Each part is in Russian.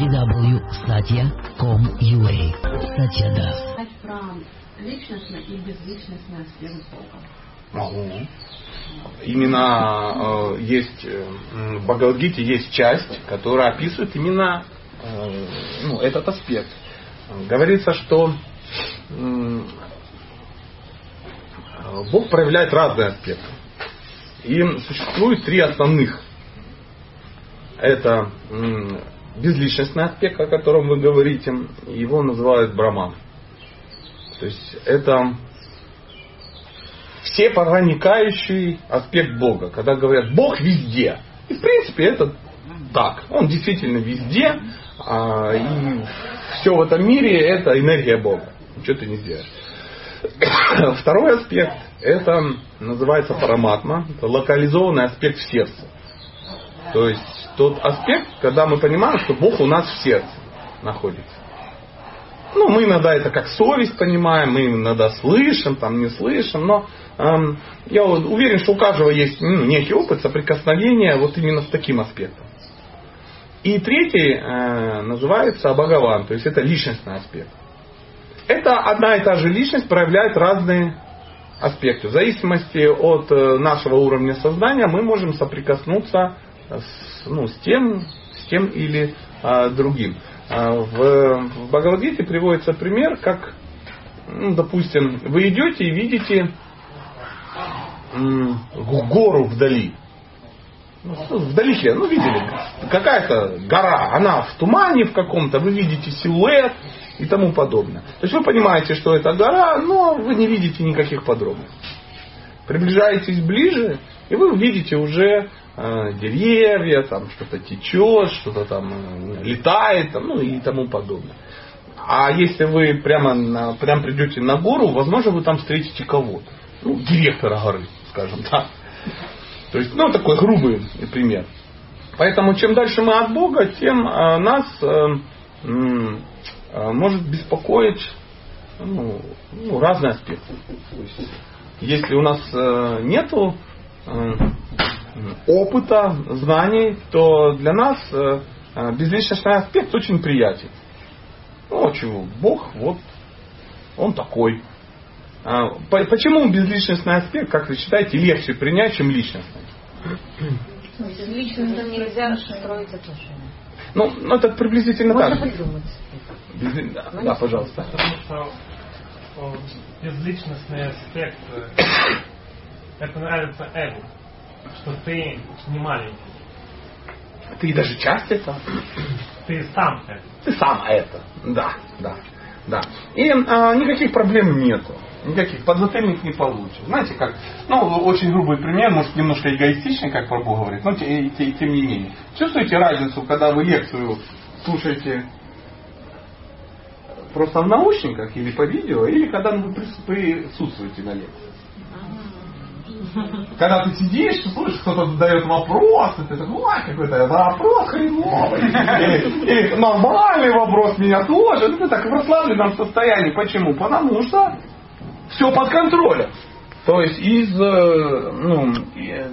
www.satya.com.ua Satya Das. Про личностный и безличностный аспект Бога. Ага. Именно э, есть э, в Бхагавадгите есть часть, которая описывает именно э, ну, этот аспект. Говорится, что э, Бог проявляет разные аспекты. И существует три основных. Это безличностный аспект, о котором вы говорите, его называют браман. То есть это все проникающий аспект Бога. Когда говорят Бог везде. И в принципе это так. Он действительно везде. А, и все в этом мире это энергия Бога. Ничего ты не сделаешь. Второй аспект это называется параматма. Это локализованный аспект в сердце. То есть тот аспект, когда мы понимаем, что Бог у нас в сердце находится. Ну, мы иногда это как совесть понимаем, мы иногда слышим, там не слышим, но эм, я уверен, что у каждого есть ну, некий опыт соприкосновения вот именно с таким аспектом. И третий э, называется Бхагаван, то есть это личностный аспект. Это одна и та же личность проявляет разные аспекты. В зависимости от э, нашего уровня сознания мы можем соприкоснуться с, ну, с, тем, с тем или э, другим. А, в, в Бхагавадгите приводится пример, как, ну, допустим, вы идете и видите м, гору вдали. Ну, вдалеке, ну видели, какая-то гора, она в тумане в каком-то, вы видите силуэт и тому подобное. То есть вы понимаете, что это гора, но вы не видите никаких подробностей. Приближаетесь ближе, и вы увидите уже Э, деревья, там что-то течет, что-то там э, летает, там, ну и тому подобное. А если вы прямо, на, прямо придете на гору, возможно, вы там встретите кого-то. Ну, директора горы, скажем так. То есть, ну, такой грубый пример. Поэтому, чем дальше мы от Бога, тем э, нас э, э, может беспокоить ну, ну, разные аспекты. То есть, если у нас э, нету опыта, знаний, то для нас э, э, безличностный аспект очень приятен. Ну, а чего? Бог, вот, он такой. А, почему безличностный аспект, как вы считаете, легче принять, чем личностный? С личностным нельзя строить отношения. Ну, ну это приблизительно Можно так. придумать. Без... Да, да, пожалуйста. Потому что безличностный аспект, э, это нравится эго что ты не маленький. Ты даже часть этого. Ты сам это. Ты сам это. Да, да, да. И а, никаких проблем нету. Никаких подзатыльник не получишь. Знаете, как, ну, очень грубый пример, может, немножко эгоистичный, как Прабу говорит, но тем, тем, тем не менее. Чувствуете разницу, когда вы лекцию слушаете просто в наушниках или по видео, или когда вы присутствуете на лекции? Когда ты сидишь, ты слышишь, кто-то задает вопрос, и ты такой, ой, какой-то вопрос хреновый. Или, нормальный вопрос меня тоже. Ну, ты так в расслабленном состоянии. Почему? Потому что все под контролем. То есть из, э, ну,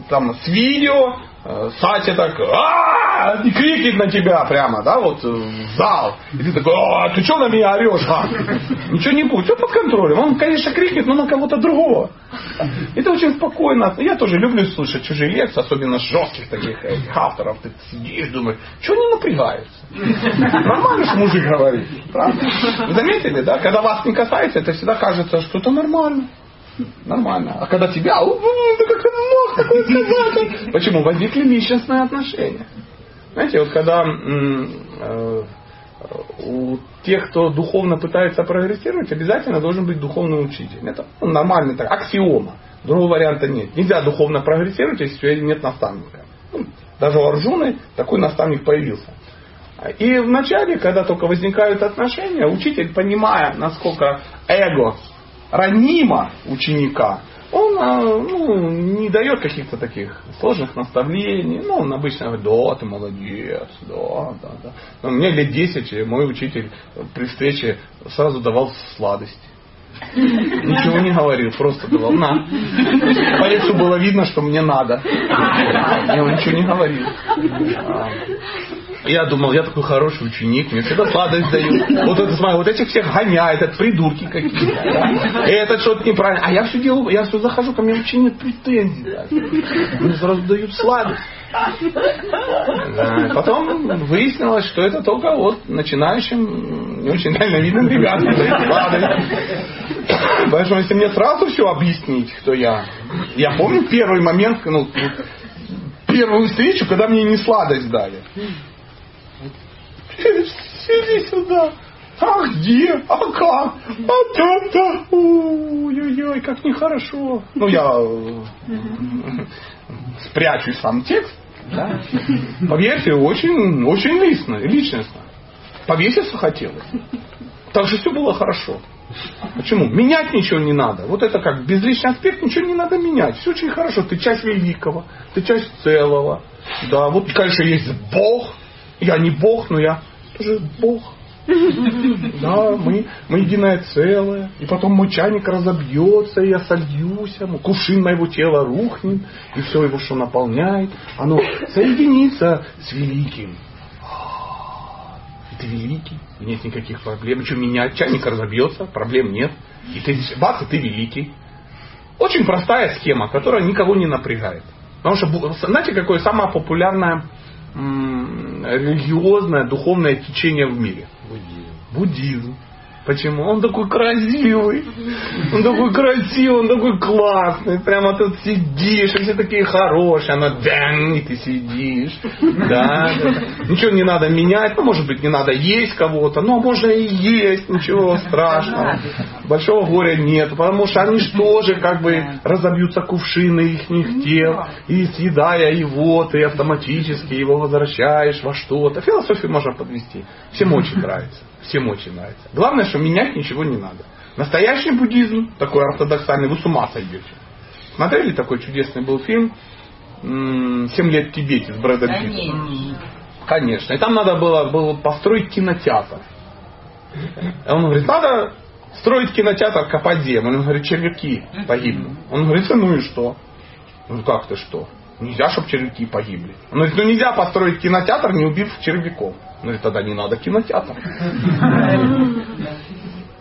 там, с видео, э, Сатя так, а и крикнет на тебя прямо, да, вот э, в зал. И ты такой, а ты что на меня орешь, а? Ничего не будет, все под контролем. Он, конечно, крикнет, но на кого-то другого. Это очень спокойно. Я тоже люблю слышать чужие лекции, особенно жестких таких этих авторов. Ты сидишь, думаешь, что они напрягаются? Нормально же мужик говорит. Правда? Заметили, да? Когда вас не касается, это всегда кажется, что это нормально. Нормально. А когда тебя, да как ты мог такое сказать? Почему? Возникли личностные отношения. Знаете, вот когда э, у тех, кто духовно пытается прогрессировать, обязательно должен быть духовный учитель. Это ну, нормальный так, аксиома. Другого варианта нет. Нельзя духовно прогрессировать, если нет наставника. Ну, даже у Арджуны такой наставник появился. И вначале, когда только возникают отношения, учитель, понимая, насколько эго ранимо ученика, он а, ну, не дает каких-то таких сложных наставлений. Ну, он обычно говорит, да, ты молодец, да, да, да. Но мне лет 10 мой учитель при встрече сразу давал сладости. Ничего не говорил, просто давал на. По лицу было видно, что мне надо. Я ничего не говорил. Я думал, я такой хороший ученик, мне всегда сладость дают. Вот это, смотри, вот этих всех гоняет, это придурки какие-то. И этот что-то неправильно. А я все делаю, я все захожу, ко мне претензий. Да? Мне сразу дают сладость. Да. Потом выяснилось, что это только вот начинающим, не очень дальновидным ребятам дают сладость. Поэтому если мне сразу все объяснить, кто я. Я помню первый момент, ну, первую встречу, когда мне не сладость дали. Сиди сюда. А где? А как? А там да. Ой-ой-ой, как нехорошо. Ну, я э, спрячу сам текст. Да? Поверьте, очень, очень лично, личностно. Повеситься хотелось. Так же все было хорошо. Почему? Менять ничего не надо. Вот это как безличный аспект, ничего не надо менять. Все очень хорошо. Ты часть великого, ты часть целого. Да, вот, конечно, есть Бог. Я не Бог, но я тоже Бог. Да, мы, мы единое целое. И потом мой чайник разобьется, и я сольюсь, кувшин моего тела рухнет, и все его, что наполняет, оно соединится с великим. И ты великий, и нет никаких проблем. Что, меня чайник разобьется, проблем нет. И ты, бац, и ты великий. Очень простая схема, которая никого не напрягает. Потому что, знаете, какое самое популярное религиозное, духовное течение в мире? Буддизм. Буддизм. Почему? Он такой красивый. Он такой красивый, он такой классный. Прямо тут сидишь, и все такие хорошие. Она дэн, и ты сидишь. Да, да. Ничего не надо менять. Ну, может быть, не надо есть кого-то. Но можно и есть, ничего страшного. Большого горя нет. Потому что они же тоже как бы разобьются кувшины их тел. И съедая его, ты автоматически его возвращаешь во что-то. Философию можно подвести. Всем очень нравится. Всем очень нравится. Главное, что менять ничего не надо. Настоящий буддизм, такой ортодоксальный, вы с ума сойдете. Смотрели такой чудесный был фильм «Семь лет в Тибете» с Брэдом Питтом? Конечно. И там надо было, было построить кинотеатр. И он говорит, надо строить кинотеатр, землю. Он говорит, червяки погибнут. Он говорит, ну и что? Ну как ты что? Нельзя, чтобы червяки погибли. Он говорит, ну нельзя построить кинотеатр, не убив червяков. Он говорит, тогда не надо кинотеатр.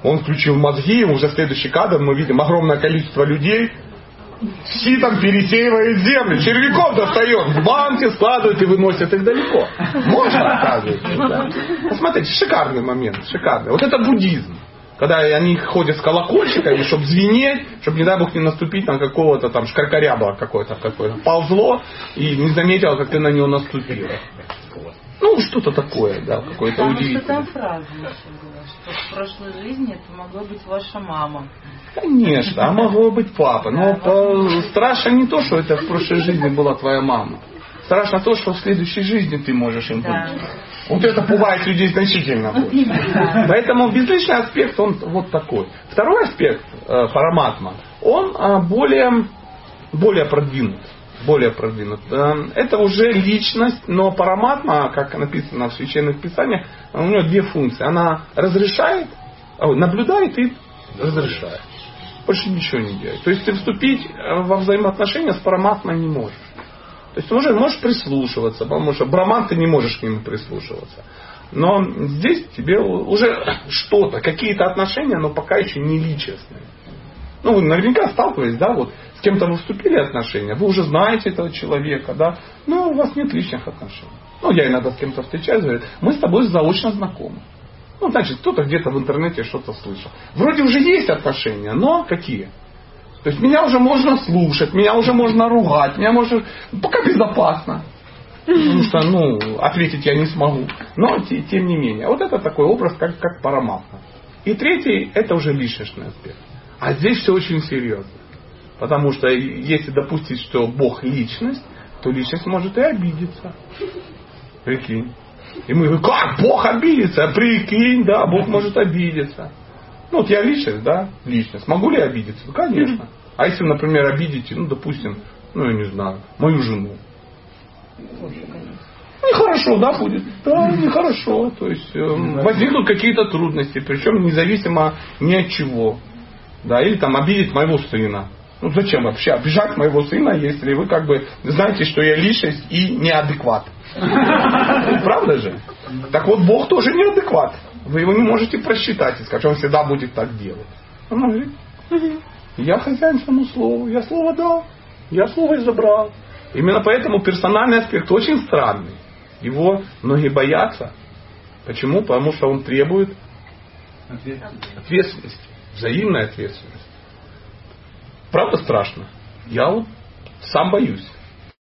Он включил мозги, уже следующий кадр мы видим огромное количество людей, ситом пересеивает землю, червяков достает, в банке складывает и выносит их далеко. Можно, оказывается. Да? Посмотрите, шикарный момент, шикарный. Вот это буддизм. Когда они ходят с колокольчиками, чтобы звенеть, чтобы, не дай бог, не наступить на какого-то там шкаркаряба какое-то, какое-то ползло и не заметил, как ты на него наступил. Ну, что-то такое, да, какое-то Потому удивительное. что там фраза еще была, что в прошлой жизни это могла быть ваша мама. Конечно, а могло быть папа. Но Да, по- страшно не то, что это в прошлой жизни была твоя мама. Страшно то, что в следующей жизни ты можешь им Да. быть. Вот это пугает людей значительно больше. Поэтому безличный аспект, он вот такой. Второй аспект, э, параматма, он э, более, более продвинут. Более продвинут. Э, Это уже личность, но параматма, как написано в священных писаниях, у нее две функции. Она разрешает, ой, наблюдает и разрешает. Больше ничего не делает. То есть ты вступить э, во взаимоотношения с параматмой не можешь. То есть уже можешь прислушиваться, потому что браман ты не можешь к нему прислушиваться. Но здесь тебе уже что-то, какие-то отношения, но пока еще не личностные. Ну, вы наверняка сталкивались, да, вот с кем-то вы вступили отношения, вы уже знаете этого человека, да, но у вас нет личных отношений. Ну, я иногда с кем-то встречаюсь, говорят, мы с тобой заочно знакомы. Ну, значит, кто-то где-то в интернете что-то слышал. Вроде уже есть отношения, но какие? То есть меня уже можно слушать, меня уже можно ругать, меня можно... Пока безопасно. Потому что, ну, ответить я не смогу. Но, те- тем не менее. Вот это такой образ, как, как параматма. И третий, это уже личностный аспект. А здесь все очень серьезно. Потому что если допустить, что Бог личность, то личность может и обидеться. Прикинь. И мы говорим, как Бог обидится? Прикинь, да, Бог может обидеться. Ну, вот я личность, да, личность. Могу ли я обидеться? Конечно. А если, например, обидите, ну, допустим, ну, я не знаю, мою жену. Нехорошо, да, будет? Да, нехорошо. То есть э, возникнут какие-то трудности, причем независимо ни от чего. Да, или там обидеть моего сына. Ну зачем вообще обижать моего сына, если вы как бы знаете, что я личность и неадекват. Правда же? Так вот Бог тоже неадекват. Вы его не можете просчитать и сказать, что он всегда будет так делать. Он говорит, я хозяин своему слову, я слово дал, я слово и забрал. Именно поэтому персональный аспект очень странный. Его многие боятся. Почему? Потому что он требует ответственности, взаимной ответственности. Правда страшно? Я вот сам боюсь.